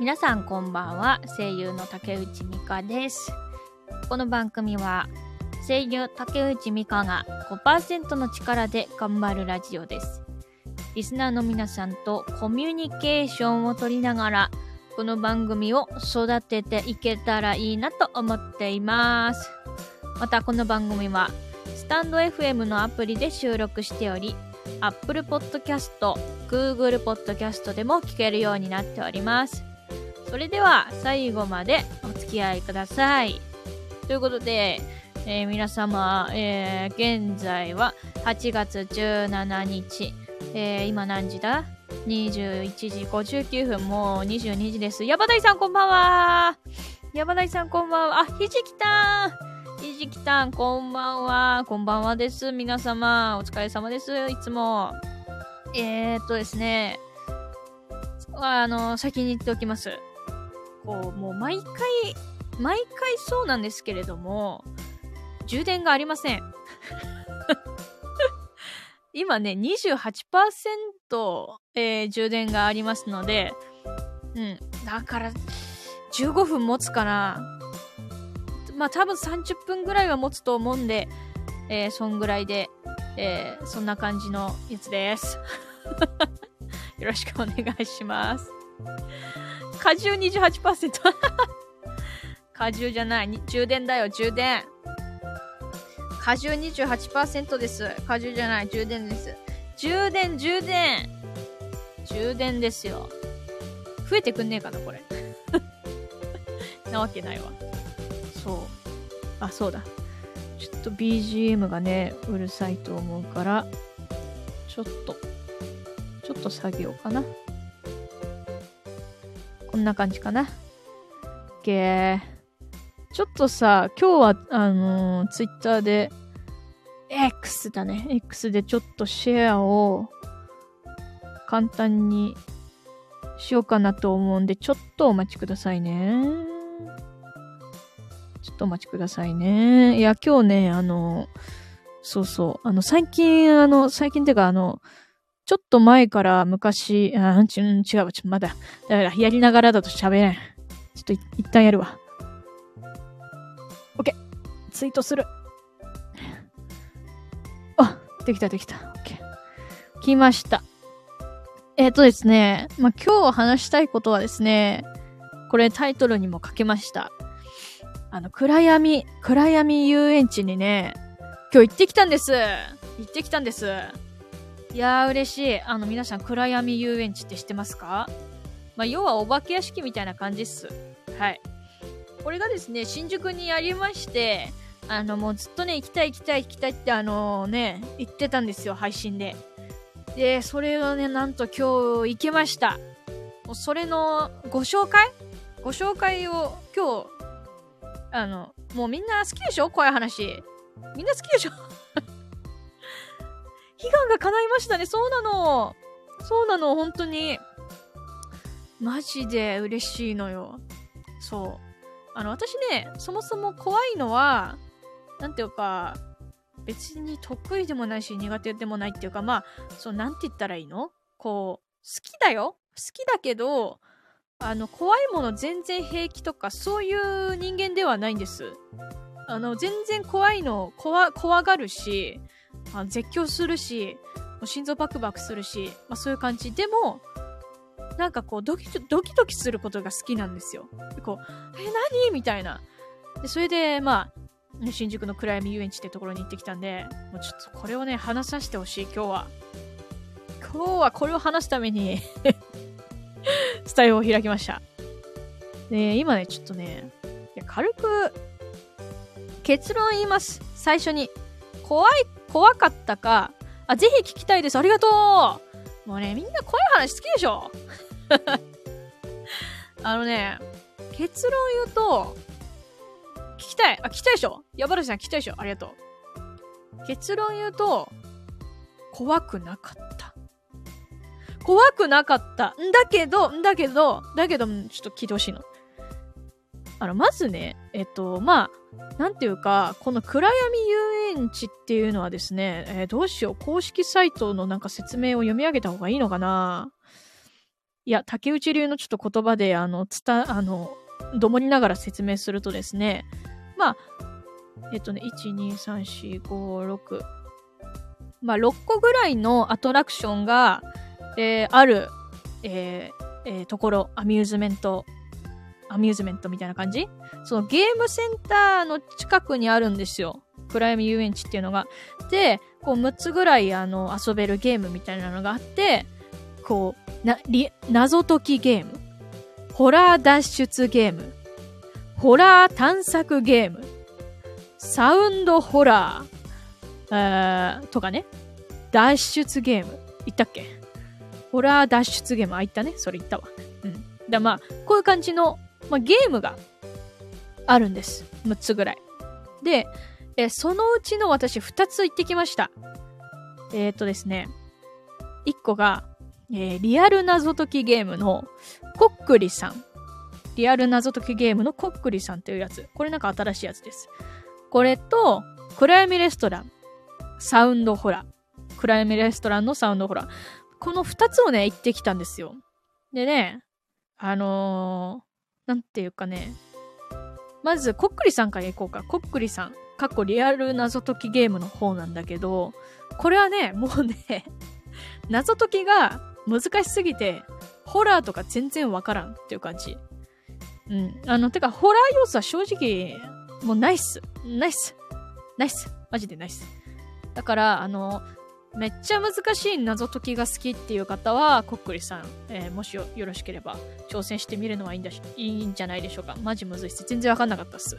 皆さんこんばんは。声優の竹内美香です。この番組は声優竹内美香が5%の力で頑張るラジオです。リスナーの皆さんとコミュニケーションを取りながらこの番組を育てていけたらいいなと思っています。またこの番組はスタンド FM のアプリで収録しており Apple Podcast、Google Podcast でも聞けるようになっております。それでは最後までお付き合いください。ということで、えー皆様、えー現在は8月17日、えー今何時だ ?21 時59分、もう22時です。ヤバダイさんこんばんはヤバダイさんこんばんは。あ、ひじきたんひじきたん、こんばんは。こんばんはです。皆様、お疲れ様です。いつも。えー、っとですね。あの、先に言っておきます。こう、もう毎回、毎回そうなんですけれども、充電がありません。今ね、28%、えー充電がありますので、うん。だから、15分持つかな。まあ多分30分ぐらいは持つと思うんで、えー、そんぐらいで、えー、そんな感じのやつです。よろしくお願いします。果汁28%。果汁じゃない。充電だよ、充電。果汁28%です。果汁じゃない、充電です。充電、充電。充電ですよ。増えてくんねえかな、これ。なわけないわ。そう。あ、そうだ。ちょっと BGM がね、うるさいと思うから、ちょっと、ちょっと下げようかな。こんな感じかな。OK。ちょっとさ、今日は、あのー、Twitter で、X だね。X でちょっとシェアを簡単にしようかなと思うんで、ちょっとお待ちくださいね。ちょっとお待ちくださいね。いや、今日ね、あの、そうそう、あの、最近、あの、最近っていうか、あの、ちょっと前から昔、あ、ち違う、ちょ、まだ、だから、やりながらだと喋れん。ちょっと一旦やるわ。OK。ツイートする。あ、できたできた。OK。来ました。えっ、とですね、まあ、今日話したいことはですね、これタイトルにも書けました。あの、暗闇、暗闇遊園地にね、今日行ってきたんです。行ってきたんです。いやー嬉しい。あの、皆さん暗闇遊園地って知ってますか？まあ、要はお化け屋敷みたいな感じっす。はい。これがですね、新宿にありまして、あの、もうずっとね、行きたい行きたい行きたいって、あのね、言ってたんですよ、配信で。で、それをね、なんと今日行けました。もうそれのご紹介？ご紹介を今日、あの、もうみんな好きでしょ？怖い話。みんな好きでしょ？悲願が叶いましたね。そうなの。そうなの、本当に。マジで嬉しいのよ。そう。あの、私ね、そもそも怖いのは、なんていうか、別に得意でもないし苦手でもないっていうか、まあ、そう、なんて言ったらいいの？こう、好きだよ好きだけど、あの、怖いもの全然平気とか、そういう人間ではないんです。あの、全然怖いの、怖、怖がるし、あ絶叫するし、もう心臓バクバクするし、まあそういう感じ。でも、なんかこう、ドキドキドキすることが好きなんですよ。でこう、え、何？みたいな。で、それで、まあ、新宿の暗闇遊園地ってところに行ってきたんで、もうちょっとこれをね、話させてほしい、今日は。今日はこれを話すために スタイルを開きました。で、今ね、ちょっとね、いや軽く、結論言います。最初に。怖い、怖かったか、あ、ぜひ聞きたいです。ありがとうもうね、みんな怖い話好きでしょ あのね、結論言うと、聞きたい。あ、聞きたいでしょヤバラシさん聞きたいでしょありがとう。結論言うと、怖くなかった。怖くなかった。んだけど、んだけど、だけど、ちょっと聞いてほしいの。あの、まずね、えっと、まあ、なんていうか、この暗闇遊園地っていうのはですね、えーどうしよう、公式サイトのなんか説明を読み上げた方がいいのかな。いや、竹内流のちょっと言葉で、あの、伝、あの、どもりながら説明するとですね、まあ、えっとね、1、2、3、4、5、6、まあ、6個ぐらいのアトラクションが、えー、ある、えーえー、ところ、アミューズメント、アミューズメントみたいな感じ？そのゲームセンターの近くにあるんですよ。暗闇遊園地っていうのが。で、こう6つぐらいあの遊べるゲームみたいなのがあって、こう、な、り、謎解きゲーム。ホラー脱出ゲーム。ホラー探索ゲーム。サウンドホラー。ーとかね。脱出ゲーム。言ったっけ？ホラー脱出ゲーム。あ、言ったね。それ言ったわ。うん。だまあ、こういう感じの、まあ、ゲームがあるんです。6つぐらい。で、えそのうちの私2つ行ってきました。えっ、ー、とですね。1個が、えー、リアル謎解きゲームのコックリさん。リアル謎解きゲームのコックリさんというやつ。これなんか新しいやつです。これと、暗闇レストラン、サウンドホラー。暗闇レストランのサウンドホラー。この2つをね、行ってきたんですよ。でね、あの、なんていうかね、まず、コックリさんから行こうか。コックリさん。過去リアル謎解きゲームの方なんだけど、これはね、もうね 謎解きが難しすぎて、ホラーとか全然わからんっていう感じ。うん。あの、てか、ホラー要素は正直、もうナイス。ナイス。ナイス。マジでナイス。だから、あの、めっちゃ難しい謎解きが好きっていう方は、こっくりさん、えー、もしよろしければ挑戦してみるのはいいんだし、いいんじゃないでしょうか。マジむずいっす。全然わかんなかったっす。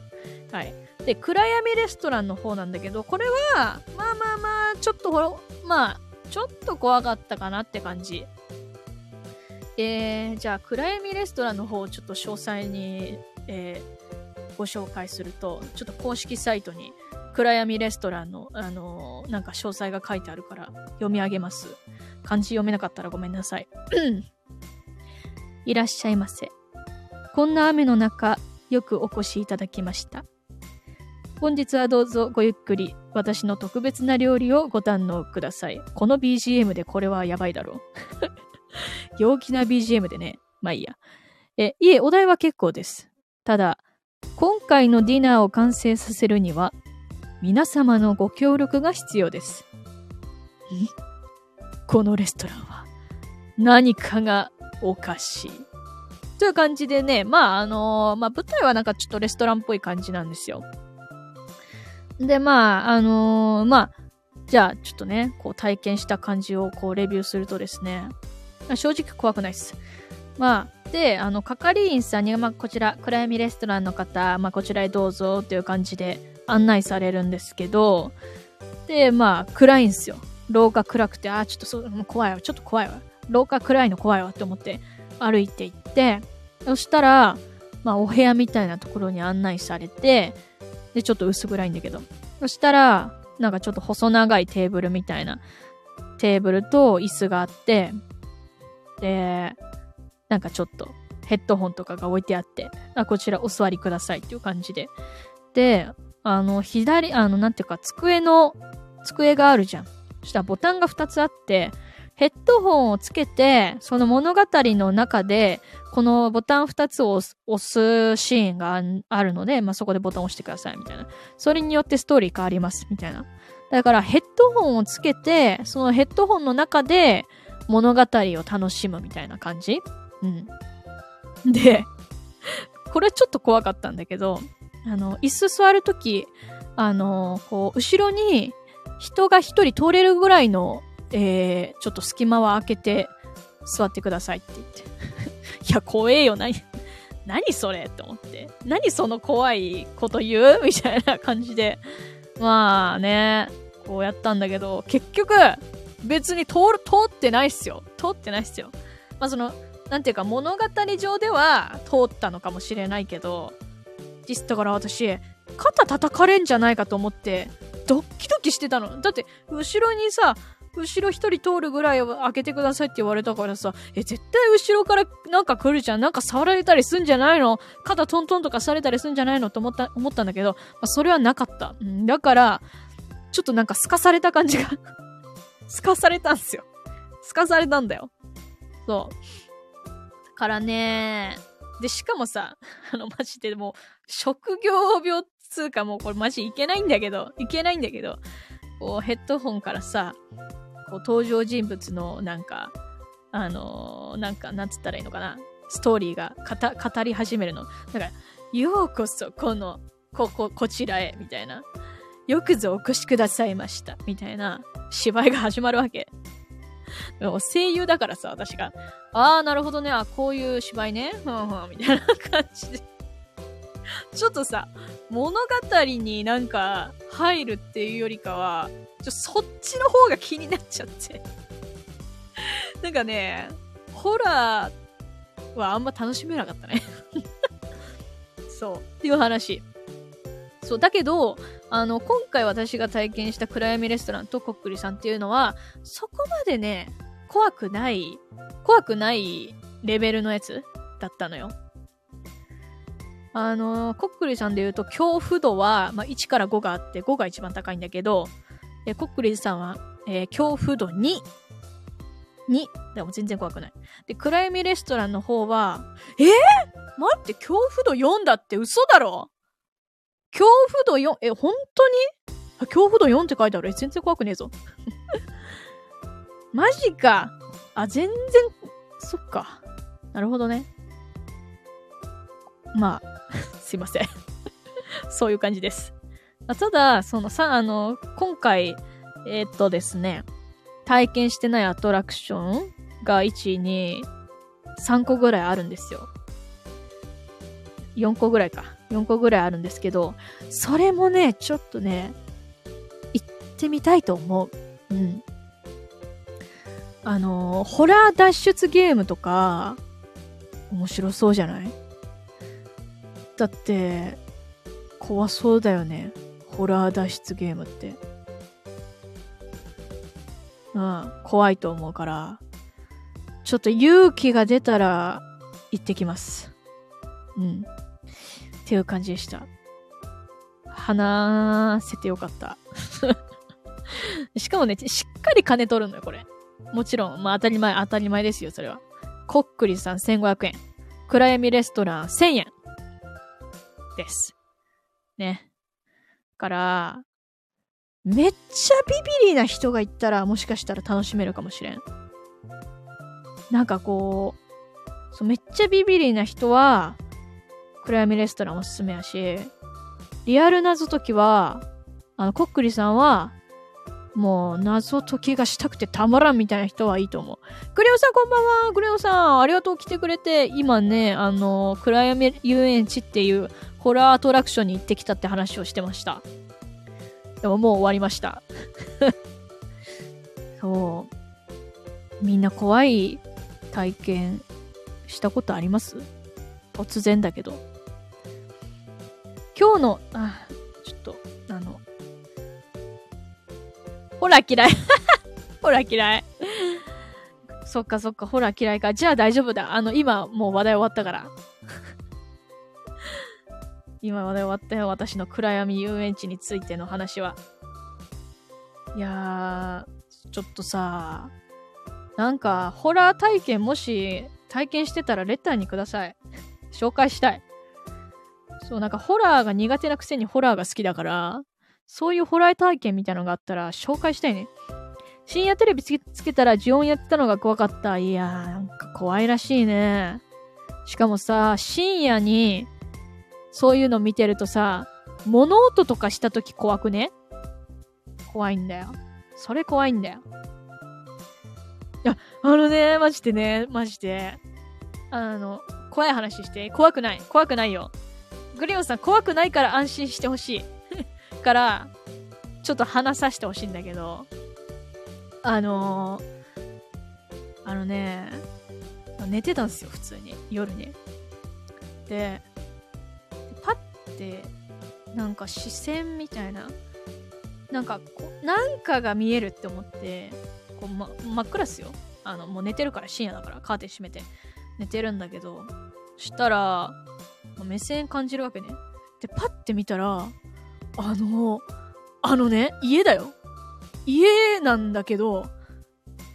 はい。で、暗闇レストランの方なんだけど、これは、まあまあまあ、ちょっとほまあ、ちょっと怖かったかなって感じ。えー、じゃあ、暗闇レストランの方をちょっと詳細に、えー、ご紹介すると、ちょっと公式サイトに暗闇レストランの、あのー、なんか詳細が書いてあるから読み上げます。漢字読めなかったらごめんなさい。いらっしゃいませ。こんな雨の中、よくお越しいただきました。本日はどうぞごゆっくり私の特別な料理をご堪能ください。この BGM でこれはやばいだろう。陽気な BGM でね。まあいいや。え、いえ、お題は結構です。ただ、今回のディナーを完成させるには、皆様のご協力が必要です。このレストランは何かがおかしい。という感じでね、まああの、まあ舞台はなんかちょっとレストランっぽい感じなんですよ。で、まああの、まあ、じゃあちょっとね、こう体験した感じをこうレビューするとですね、正直怖くないです。まあ、で、あの、係員さんに、まあ、こちら、暗闇レストランの方、まあ、こちらへどうぞっていう感じで、案内されるんですけど、で、まあ、暗いんですよ。廊下暗くて、あ、ちょっとそう、もう怖いわ、ちょっと怖いわ。廊下暗いの怖いわって思って歩いていって、そしたら、まあ、お部屋みたいなところに案内されて、で、ちょっと薄暗いんだけど。そしたら、なんかちょっと細長いテーブルみたいなテーブルと椅子があって、で、なんかちょっとヘッドホンとかが置いてあって、あ、こちらお座りくださいっていう感じで。で、あの、左、あの、なんていうか、机の、机があるじゃん。そしたらボタンが2つあって、ヘッドホンをつけて、その物語の中で、このボタン2つを押すシーンがあるので、まあ、そこでボタンを押してください、みたいな。それによってストーリー変わります、みたいな。だから、ヘッドホンをつけて、そのヘッドホンの中で物語を楽しむみたいな感じうん。で、これちょっと怖かったんだけど、あの、椅子座るとき、あの、こう、後ろに人が一人通れるぐらいの、えー、ちょっと隙間は開けて座ってくださいって言って。いや、怖えよ、何、何それって思って。何その怖いこと言う？みたいな感じで。まあね、こうやったんだけど、結局、別に通る、通ってないっすよ。通ってないっすよ。まあその、なんていうか物語上では通ったのかもしれないけど、実だから私、肩叩かれんじゃないかと思って、ドッキドキしてたの。だって、後ろにさ、後ろ一人通るぐらいを開けてくださいって言われたからさ、え、絶対後ろからなんか来るじゃん。なんか触られたりすんじゃないの？肩トントンとかされたりすんじゃないの？と思った、思ったんだけど、まあ、それはなかった。だから、ちょっとなんか透かされた感じが 透かされたんすよ。透かされたんだよ。そう。からね、で、しかもさ、あの、マジでもう、職業病っつうかもうこれマジいけないんだけど、いけないんだけど、こうヘッドホンからさ、こう登場人物のなんか、あのー、なんか、なんつったらいいのかな、ストーリーが語り始めるの。だから、ようこそ、この、ここ、こちらへ、みたいな。よくぞお越しくださいました、みたいな芝居が始まるわけ。声優だからさ、私が。ああ、なるほどね。あ、こういう芝居ね。ふんふん、みたいな感じで。ちょっとさ、物語になんか入るっていうよりかは、ちょそっちの方が気になっちゃって なんかね、ホラーはあんま楽しめなかったね そう。っていう話。そう。だけど、あの、今回私が体験した暗闇レストランとこっくりさんっていうのは、そこまでね、怖くない、怖くないレベルのやつだったのよ。あのー、コックリさんで言うと、恐怖度は、まあ、1から5があって、5が一番高いんだけど、えコックリさんは、えー、恐怖度2。2。でも全然怖くない。で、暗闇レストランの方は、えー、待って、恐怖度4だって嘘だろ？恐怖度4、え、本当に？恐怖度4って書いてある。え、全然怖くねえぞ。マジか。あ、全然、そっか。なるほどね。まあ、すいませんそういう感じです。ただ、そのさ、あの、今回、えー、っとですね、体験してないアトラクションが1、2、3個ぐらいあるんですよ。4個ぐらいか。4個ぐらいあるんですけど、それもね、ちょっとね、行ってみたいと思う。うん。あのホラー脱出ゲームとか、面白そうじゃない？だって、怖そうだよね。ホラー脱出ゲームって。うん、怖いと思うから、ちょっと勇気が出たら行ってきます。うん。っていう感じでした。話せてよかった。しかもね、しっかり金取るのよ、これ。もちろん、まあ当たり前、当たり前ですよ、それは。こっくりさん1500円。暗闇レストラン1000円。です。ね。から、めっちゃビビリな人が行ったらもしかしたら楽しめるかもしれん。なんかこう、そうめっちゃビビリな人は、暗闇レストランおすすめやし、リアル謎解きは、あの、コックリさんは、もう謎解きがしたくてたまらんみたいな人はいいと思う。クレオさんこんばんはクレオさんありがとう来てくれて、今ね、あの、暗闇遊園地っていうホラーアトラクションに行ってきたって話をしてました。でももう終わりました。そう。みんな怖い体験したことあります？突然だけど。今日の、あ、ちょっと、あの、ホラー嫌い。ホラー嫌い。そっかそっか、ホラー嫌いか。じゃあ大丈夫だ。あの、今もう話題終わったから。今まで終わったよ、私の暗闇遊園地についての話は。いやー、ちょっとさ、なんか、ホラー体験もし体験してたらレターにください。紹介したい。そう、なんかホラーが苦手なくせにホラーが好きだから、そういうホラー体験みたいなのがあったら紹介したいね。深夜テレビつけたら呪音やってたのが怖かった。いやー、なんか怖いらしいね。しかもさ、深夜にそういうの見てるとさ、物音とかした時怖くね？怖いんだよ。それ怖いんだよ。いや、あのね、マジでね、マジで。あの、怖い話して。怖くない。怖くないよ。グリオンさん、怖くないから安心してほしい。から、ちょっと話させてほしいんだけど、あのー、あのね、寝てたんですよ、普通に。夜に。で、てなんか視線みたいななんかこうなんかが見えるって思ってこう、ま、真っ暗っすよ。あのもう寝てるから深夜だからカーテン閉めて寝てるんだけどしたら目線感じるわけね。でパッて見たらあのあのね家だよ。家なんだけど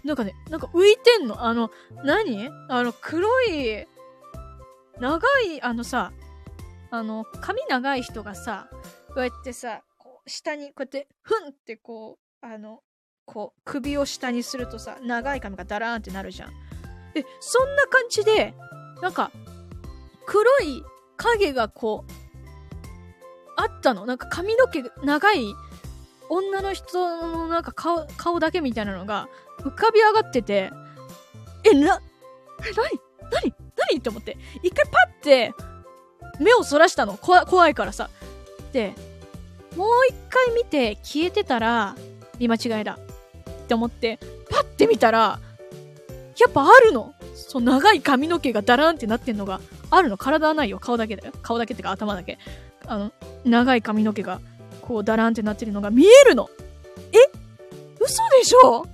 なんかね、なんか浮いてんの。あの、何？あの、黒い、長い、あのさ、あの、髪長い人がさ、こうやってさ、こう、下に、こうやって、ふんってこう、あの、こう、首を下にするとさ、長い髪がダラーンってなるじゃん。で、そんな感じで、なんか、黒い影がこう、あったの。なんか髪の毛長い女の人のなんか顔、顔だけみたいなのが浮かび上がってて、え、な、え、なになになに？って思って、一回パッて目をそらしたの。怖いからさ。で、もう一回見て消えてたら見間違いだって思って、パッて見たら、やっぱあるの。そう、長い髪の毛がダランってなってんのがあるの。体はないよ。顔だけだよ。顔だけってか頭だけ。あの、長い髪の毛がこうダランってなってるのが見えるの。え？嘘でしょ？っ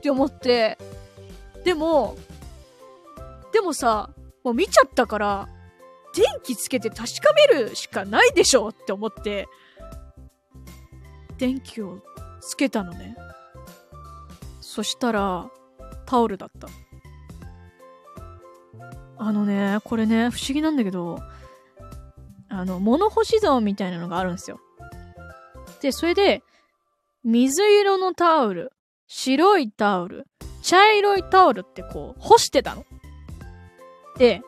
て思って。でも、でもさ、もう見ちゃったから、電気つけて確かめるしかないでしょって思って、電気をつけたのね。そしたら、タオルだった。あのね、これね、不思議なんだけど、あの、物干し竿みたいなのがあるんですよ。で、それで、水色のタオル、白いタオル、茶色いタオルってこう、干してたの。で、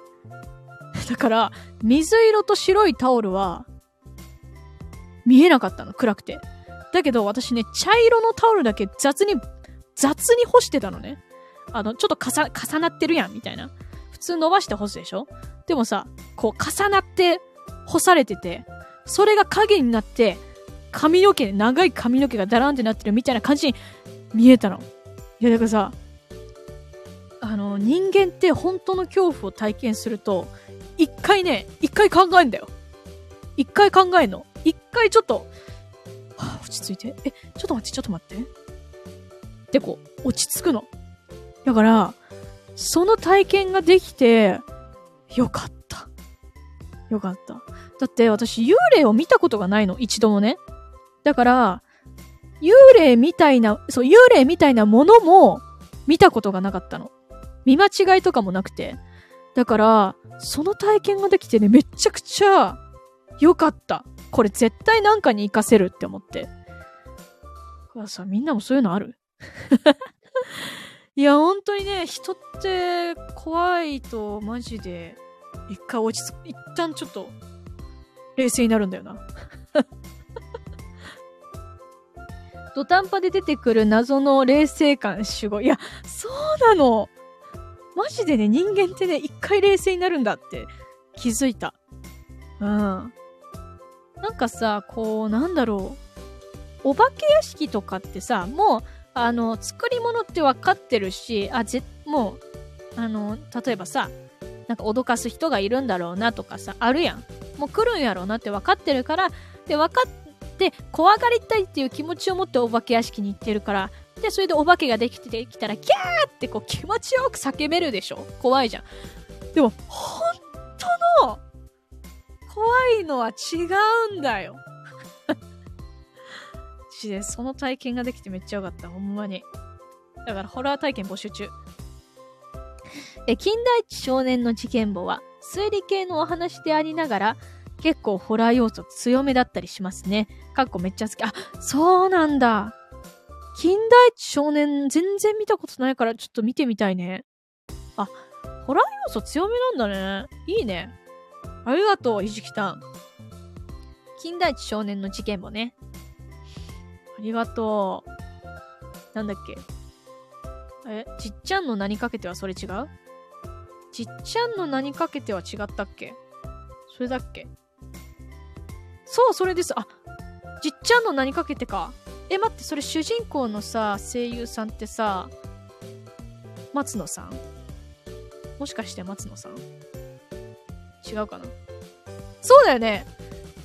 だから、水色と白いタオルは、見えなかったの、暗くて。だけど、私ね、茶色のタオルだけ雑に、雑に干してたのね。あの、ちょっと重なってるやん、みたいな。普通伸ばして干すでしょ？でもさ、こう、重なって干されてて、それが影になって、髪の毛、長い髪の毛がダランってなってるみたいな感じに見えたの。いや、だからさ、あの、人間って本当の恐怖を体験すると、一回ね、一回考えんだよ。一回考えんの。一回ちょっと、はあ、落ち着いて。え、ちょっと待って、ちょっと待って。で、こう、落ち着くの。だから、その体験ができて、よかった。よかった。だって私幽霊を見たことがないの、一度もね。だから、幽霊みたいな、そう、幽霊みたいなものも見たことがなかったの。見間違いとかもなくて。だから、その体験ができてね、めちゃくちゃ良かった。これ絶対なんかに活かせるって思って。ださ、みんなもそういうのある？いや、本当にね、人って怖いとマジで一回落ち着く、一旦ちょっと冷静になるんだよな 土壇場で出てくる謎の冷静感守護。いや、そうなの。マジでね、人間ってね、一回冷静になるんだって気づいた。うん。なんかさ、こう、なんだろう。お化け屋敷とかってさ、もう、あの、作り物って分かってるし、あ、ぜ、もう、あの、例えばさ、なんか脅かす人がいるんだろうなとかさ、あるやん。もう来るんやろうなって分かってるから、で、分かって怖がりたいっていう気持ちを持ってお化け屋敷に行ってるから、で、それでお化けができてきたら、キャーってこう気持ちよく叫べるでしょ？怖いじゃん。でも、本当の、怖いのは違うんだよ。で、その体験ができてめっちゃよかった。ほんまに。だから、ホラー体験募集中。え、金田一少年の事件簿は、推理系のお話でありながら、結構ホラー要素強めだったりしますね。かっこめっちゃ好き。あ、そうなんだ。金田一少年全然見たことないからちょっと見てみたいね。あ、ホラー要素強めなんだね。いいね。ありがとう、ひじきたん。金田一少年の事件簿ね。ありがとう。なんだっけえ、ちっちゃんの名にかけてはそれ違う？ちっちゃんの名にかけては違ったっけ？それだっけ？そう、それです。あ、じっちゃんの名にかけてか。え、待って、それ主人公のさ、声優さんってさ、松野さん？もしかして松野さん？違うかな？そうだよね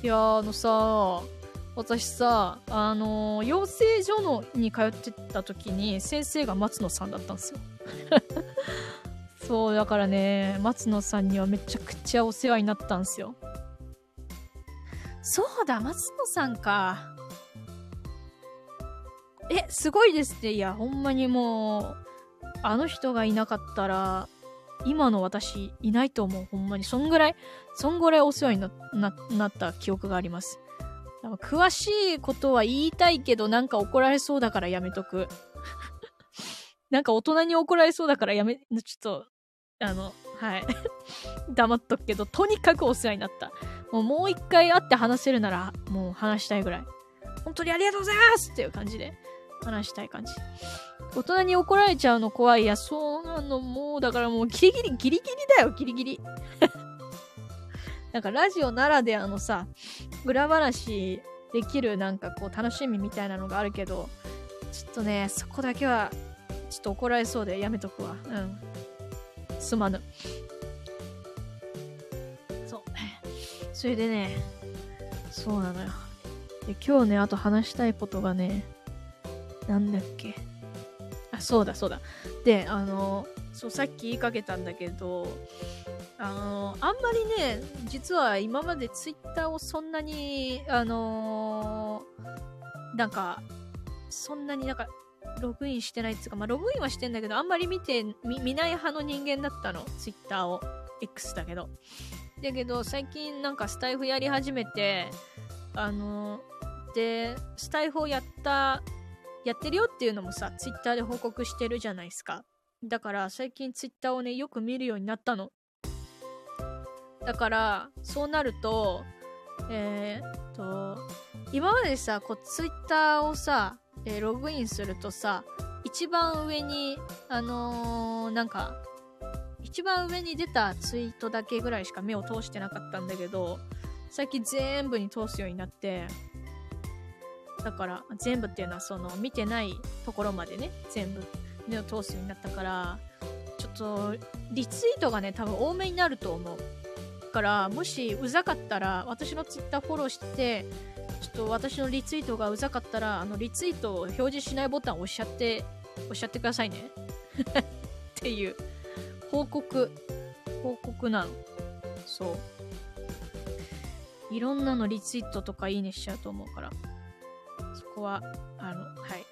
いやあのさ、私さ、あのー、養成所のに通ってた時に先生が松野さんだったんですよ。そう、だからね、松野さんにはめちゃくちゃお世話になったんですよ。そうだ、松野さんか。え、すごいですって。いや、ほんまにもう、あの人がいなかったら、今の私いないと思う。ほんまに。そんぐらい、そんぐらいお世話になった記憶があります。詳しいことは言いたいけど、なんか怒られそうだからやめとく。なんか大人に怒られそうだからやめ、ちょっと、あの、はい。黙っとくけど、とにかくお世話になった。もうもう一回会って話せるなら、もう話したいぐらい。本当にありがとうございますっていう感じで話したい感じ。大人に怒られちゃうの怖い。いや、そうなの、もう、だからもうギリギリ、ギリギリだよ、ギリギリ。なんかラジオならではのさ、裏話できるなんかこう楽しみみたいなのがあるけど、ちょっとね、そこだけは、ちょっと怒られそうでやめとくわ。うん。すまぬ。そう。それでね、そうなのよ。で、今日ね、あと話したいことがね、なんだっけ？あ、そうだそうだ。で、あの、そう、さっき言いかけたんだけど、あの、あんまりね、実は今までツイッターをそんなに、あのなんか、そんなになんか、ログインしてないっていうか、まあ、ログインはしてんだけど、あんまり見て、見見ない派の人間だったの。ツイッターを。X だけど。だけど、最近なんかスタイフやり始めて、あの、で、スタイフをやった、やってるよっていうのもさ、ツイッターで報告してるじゃないですか。だから、最近ツイッターをね、よく見るようになったの。だから、そうなると、えー、っと、今までさ、こう、ツイッターをさ、えーログインするとさ、一番上に、あのーなんか、一番上に出たツイートだけぐらいしか目を通してなかったんだけど、最近全部に通すようになって、だから、全部っていうのはその、見てないところまでね、全部目を通すようになったから、ちょっと、リツイートがね、多分多めになると思う。から、もしうざかったら、私のツイッターフォローして、ちょっと私のリツイートがうざかったら、あの、リツイートを表示しないボタンを押しちゃって、押しちゃってくださいね。っていう、報告、報告なの。そう。いろんなのリツイートとかいいねしちゃうと思うから。そこは、あの、はい。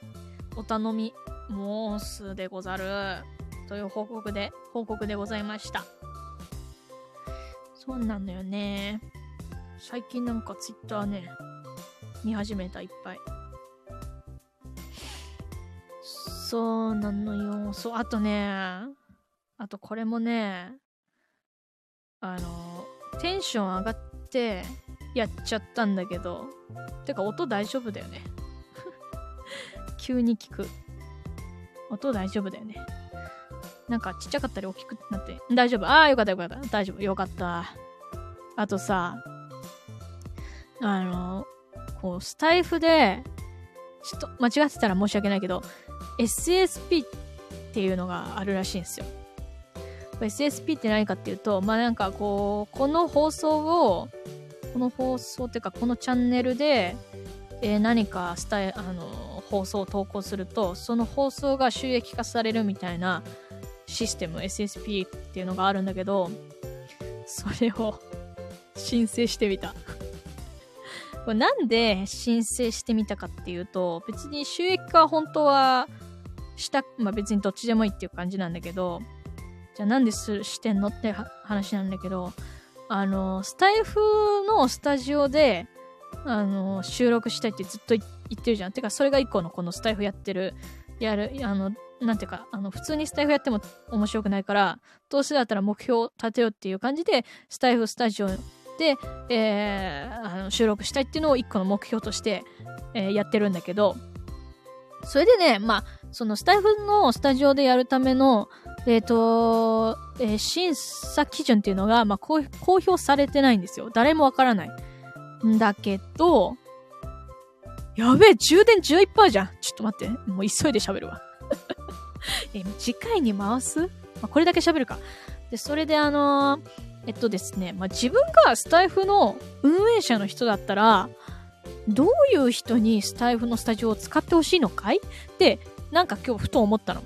お頼み申すでござる。という報告で、報告でございました。そうなんだよね。最近なんかツイッターね、見始めたいっぱい。そうなのよ。そう、あとね、あとこれもね、あの、テンション上がってやっちゃったんだけど、てか音大丈夫だよね。急に聞く。音大丈夫だよね。なんかちっちゃかったり大きくなって。大丈夫。ああ、よかったよかった。大丈夫。よかった。あとさ、あの、こう、スタイフで、ちょっと間違ってたら申し訳ないけど、SSP っていうのがあるらしいんですよ。SSP って何かっていうと、まあなんかこう、この放送を、この放送っていうか、このチャンネルで、えー何かスタイ、あの、放送を投稿すると、その放送が収益化されるみたいなシステム、SSP っていうのがあるんだけど、それを 申請してみた。これなんで申請してみたかっていうと、別に収益化は本当はした、まあ別にどっちでもいいっていう感じなんだけど、じゃあなんですしてんのって話なんだけど、あの、スタイフのスタジオで、あの、収録したいってずっと言ってるじゃん。てか、それが一個のこのスタイフやってる、やる、あの、なんていうか、あの、普通にスタイフやっても面白くないから、どうせだったら目標を立てようっていう感じで、スタイフスタジオで、えーあの収録したいっていうのを一個の目標として、えーやってるんだけど、それでね、まあ、そのスタイフのスタジオでやるための、えっ、と、えー審査基準っていうのが、まあ、公公表されてないんですよ。誰もわからない。んだけど、やべえ、充電11%じゃん。ちょっと待って。もう急いで喋るわ。え、次回に回す、まあ、これだけ喋るか。で、それであのーえっとですね、まあ、自分がスタイフの運営者の人だったら、どういう人にスタイフのスタジオを使ってほしいのかい？って、なんか今日ふと思ったの。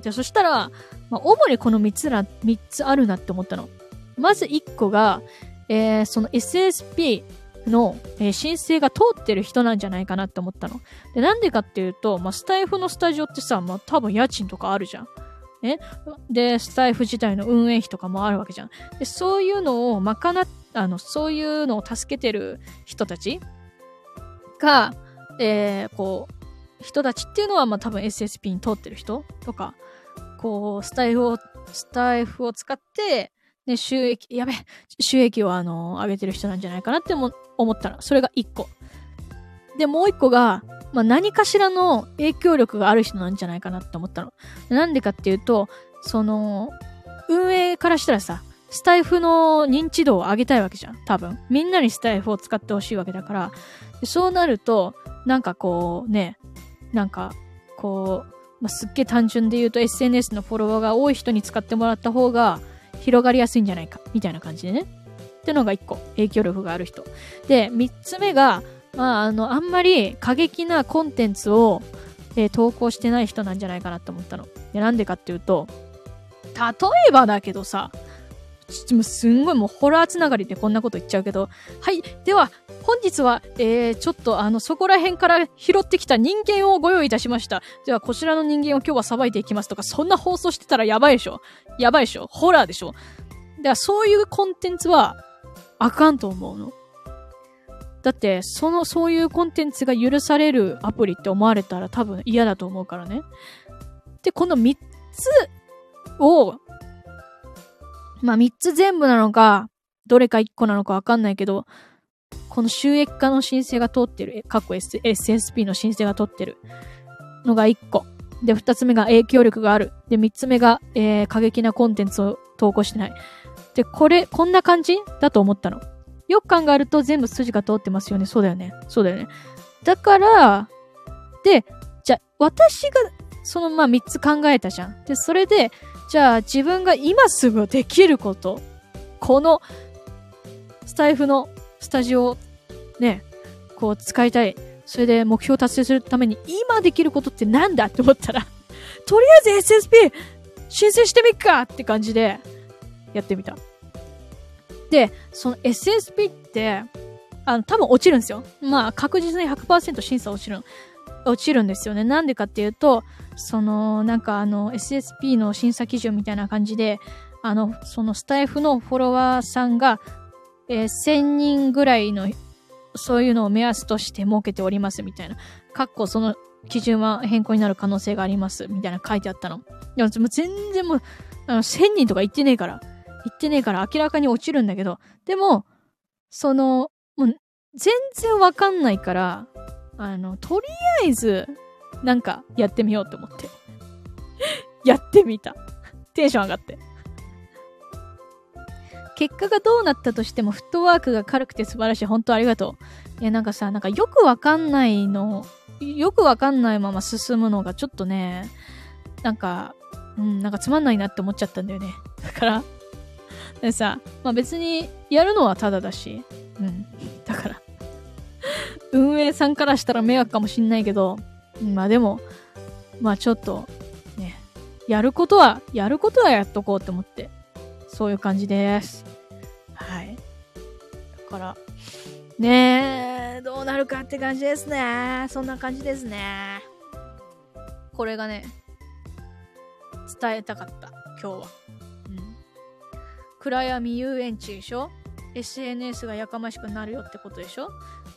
で、そしたら、まあ、主にこの3つら、3つあるなって思ったの。まず1個が、えーその SSP の、えー申請が通ってる人なんじゃないかなって思ったの。で、なんでかっていうと、まあ、スタイフのスタジオってさ、まあ、多分家賃とかあるじゃん。ね。で、スタイフ自体の運営費とかもあるわけじゃん。で、そういうのを賄っ、あの、そういうのを助けてる人たちが、えー、こう、人たちっていうのは、まあ多分 SSP に通ってる人とか、こう、スタイフを、スタイフを使って、ね、収益、やべ、収益をあの、上げてる人なんじゃないかなっても思ったら、それが一個。で、もう一個が、まあ、何かしらの影響力がある人なんじゃないかなって思ったの。なんでかっていうと、その、運営からしたらさ、スタイフの認知度を上げたいわけじゃん。多分。みんなにスタイフを使ってほしいわけだから。そうなると、なんかこうね、なんか、こう、まあ、すっげえ単純で言うと SNS のフォロワーが多い人に使ってもらった方が広がりやすいんじゃないか、みたいな感じでね。ってのが一個、影響力がある人。で、三つ目が、まあ、あの、あんまり過激なコンテンツを、えー、投稿してない人なんじゃないかなって思ったの。なんでかっていうと、例えばだけどさ、すんごいもうホラーつながりでこんなこと言っちゃうけど、はい、では、本日は、えー、ちょっとあの、そこら辺から拾ってきた人間をご用意いたしました。では、こちらの人間を今日は裁いていきますとか、そんな放送してたらやばいでしょやばいでしょホラーでしょだからそういうコンテンツは、あかんと思うの。だって、その、そういうコンテンツが許されるアプリって思われたら多分嫌だと思うからね。で、この3つを、まあ3つ全部なのか、どれか1個なのかわかんないけど、この収益化の申請が通ってる、過去 SSP の申請が通ってるのが1個。で、2つ目が影響力がある。で、3つ目が、えー、過激なコンテンツを投稿してない。で、これ、こんな感じだと思ったの。よく考えると全部筋が通ってますよね。そうだよね。そうだよね。だから、で、じゃあ、私が、そのまあ3つ考えたじゃん。で、それで、じゃあ自分が今すぐできること、この、スタイフのスタジオをね、こう使いたい。それで目標達成するために今できることってなんだって思ったら、とりあえず SSP 申請してみっかって感じでやってみた。で、その SSP って、あの、多分落ちるんですよ。まあ、確実に100%審査落ちる、落ちるんですよね。なんでかっていうと、その、なんかあの、SSP の審査基準みたいな感じで、あの、そのスタイフのフォロワーさんが、えー、1000人ぐらいの、そういうのを目安として設けておりますみたいな。かっこその基準は変更になる可能性がありますみたいな書いてあったの。いや、全然もう、あの、1000人とか言ってねえから。言ってねえから明らかに落ちるんだけど、でも、その、もう、全然わかんないから、あの、とりあえず、なんか、やってみようと思って。やってみた。テンション上がって。結果がどうなったとしても、フットワークが軽くて素晴らしい。本当ありがとう。いや、なんかさ、なんかよくわかんないの、よくわかんないまま進むのがちょっとね、なんか、うん、なんかつまんないなって思っちゃったんだよね。だから、でさ、まあ別にやるのはただだし、うん。だから運営さんからしたら迷惑かもしんないけど、まあでも、まあちょっと、ね、やることは、やることはやっとこうって思って、そういう感じです。はい。だから、ねえ、どうなるかって感じですね。そんな感じですね。これがね、伝えたかった、今日は。暗闇遊園地でしょ ?SNS がやかましくなるよってことでしょ？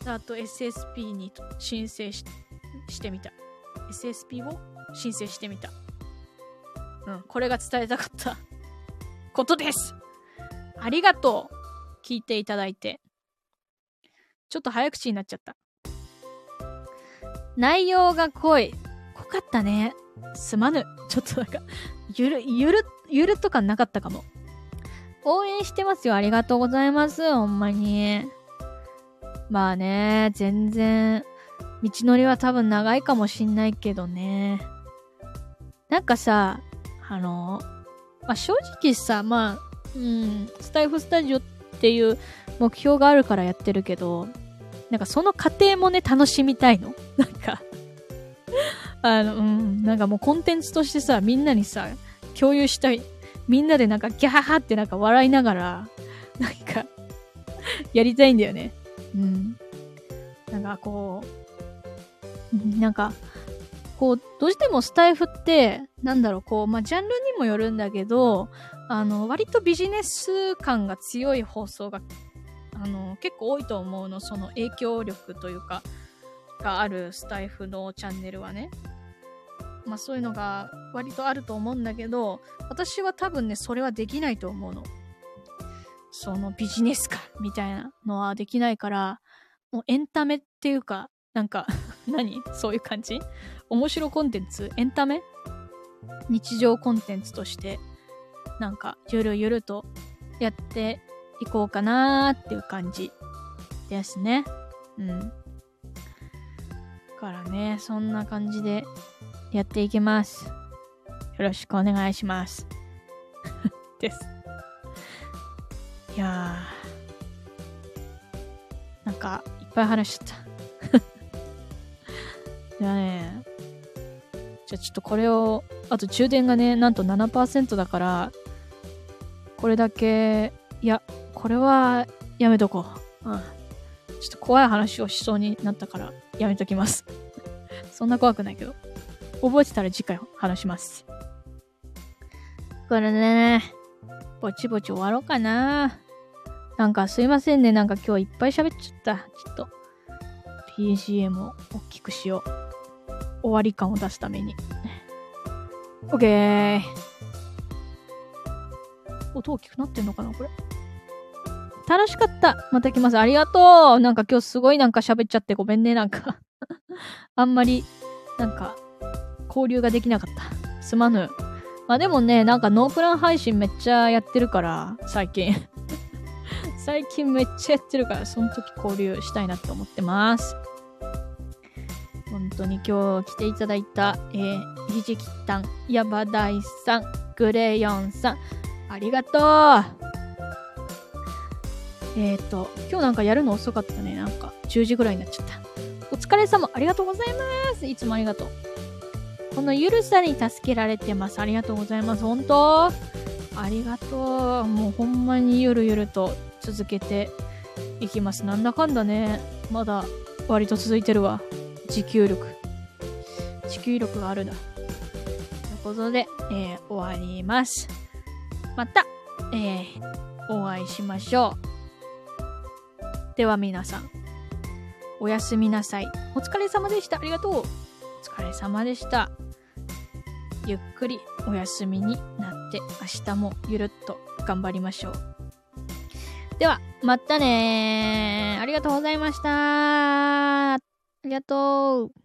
あと SSP に申請してしてみた。SSP を申請してみた。うん、これが伝えたかったことです。ありがとう。聞いていただいて。ちょっと早口になっちゃった。内容が濃い。濃かったね。すまぬ。ちょっとなんか、ゆる、ゆる、ゆるとかなかったかも。応援してますよ。ありがとうございます。ほんまに。まあね、全然、道のりは多分長いかもしんないけどね。なんかさ、あの、まあ、正直さ、まあ、うん、スタイフスタジオっていう目標があるからやってるけど、なんかその過程もね、楽しみたいの。なんかあの、うん、なんかもうコンテンツとしてさ、みんなにさ、共有したい。みんなでなんかギャハハってなんか笑いながら、なんかやりたいんだよね。うん。なんかこう、なんか、こう、どうしてもスタイフって、なんだろう、こう、まあ、ジャンルにもよるんだけど、あの、割とビジネス感が強い放送が、あの、結構多いと思うの、その影響力というか、があるスタイフのチャンネルはね。まあ、そういうのが割とあると思うんだけど、私は多分ね、それはできないと思うの。そのビジネス感みたいなのはできないから、もうエンタメっていうか、なんか、何？そういう感じ？面白コンテンツ？エンタメ？日常コンテンツとして、なんか、ゆるゆるとやっていこうかなっていう感じですね。うん。だからね、そんな感じでやっていきます。よろしくお願いします。です。いやー。なんか、いっぱい話しちゃった。いやね、じゃあちょっとこれを、あと充電がね、なんと7%だから、これだけ、いや、これはやめとこう。うん。ちょっと怖い話をしそうになったから、やめときます。そんな怖くないけど。覚えてたら次回話します。これね、ぼちぼち終わろうかな。なんかすいませんね。なんか今日いっぱい喋っちゃった。ちょっと、BGM を大きくしよう。終わり感を出すために。OK。音大きくなってんのかなこれ。楽しかった。また来ます。ありがとう。なんか今日すごいなんか喋っちゃってごめんね。なんか あんまり、なんか、交流ができなかった。すまぬ。まあでもね、なんかノープラン配信めっちゃやってるから、最近。最近めっちゃやってるから、その時交流したいなって思ってます。本当に今日来ていただいた、えー、ひじきたん、やばだいさん、グレヨンさん、ありがとうえっ、ー、と、今日なんかやるの遅かったね。なんか10時ぐらいになっちゃった。お疲れ様、ありがとうございます。いつもありがとう。このゆるさに助けられてます。ありがとうございます。本当？ありがとう。もうほんまにゆるゆると続けていきます。なんだかんだね。まだ割と続いてるわ。持久力。持久力があるな。ということで、えー、終わります。また、えー、お会いしましょう。では皆さん、おやすみなさい。お疲れ様でした。ありがとう。お疲れ様でした。ゆっくりお休みになって明日もゆるっと頑張りましょう。では、またねありがとうございました。ありがとう。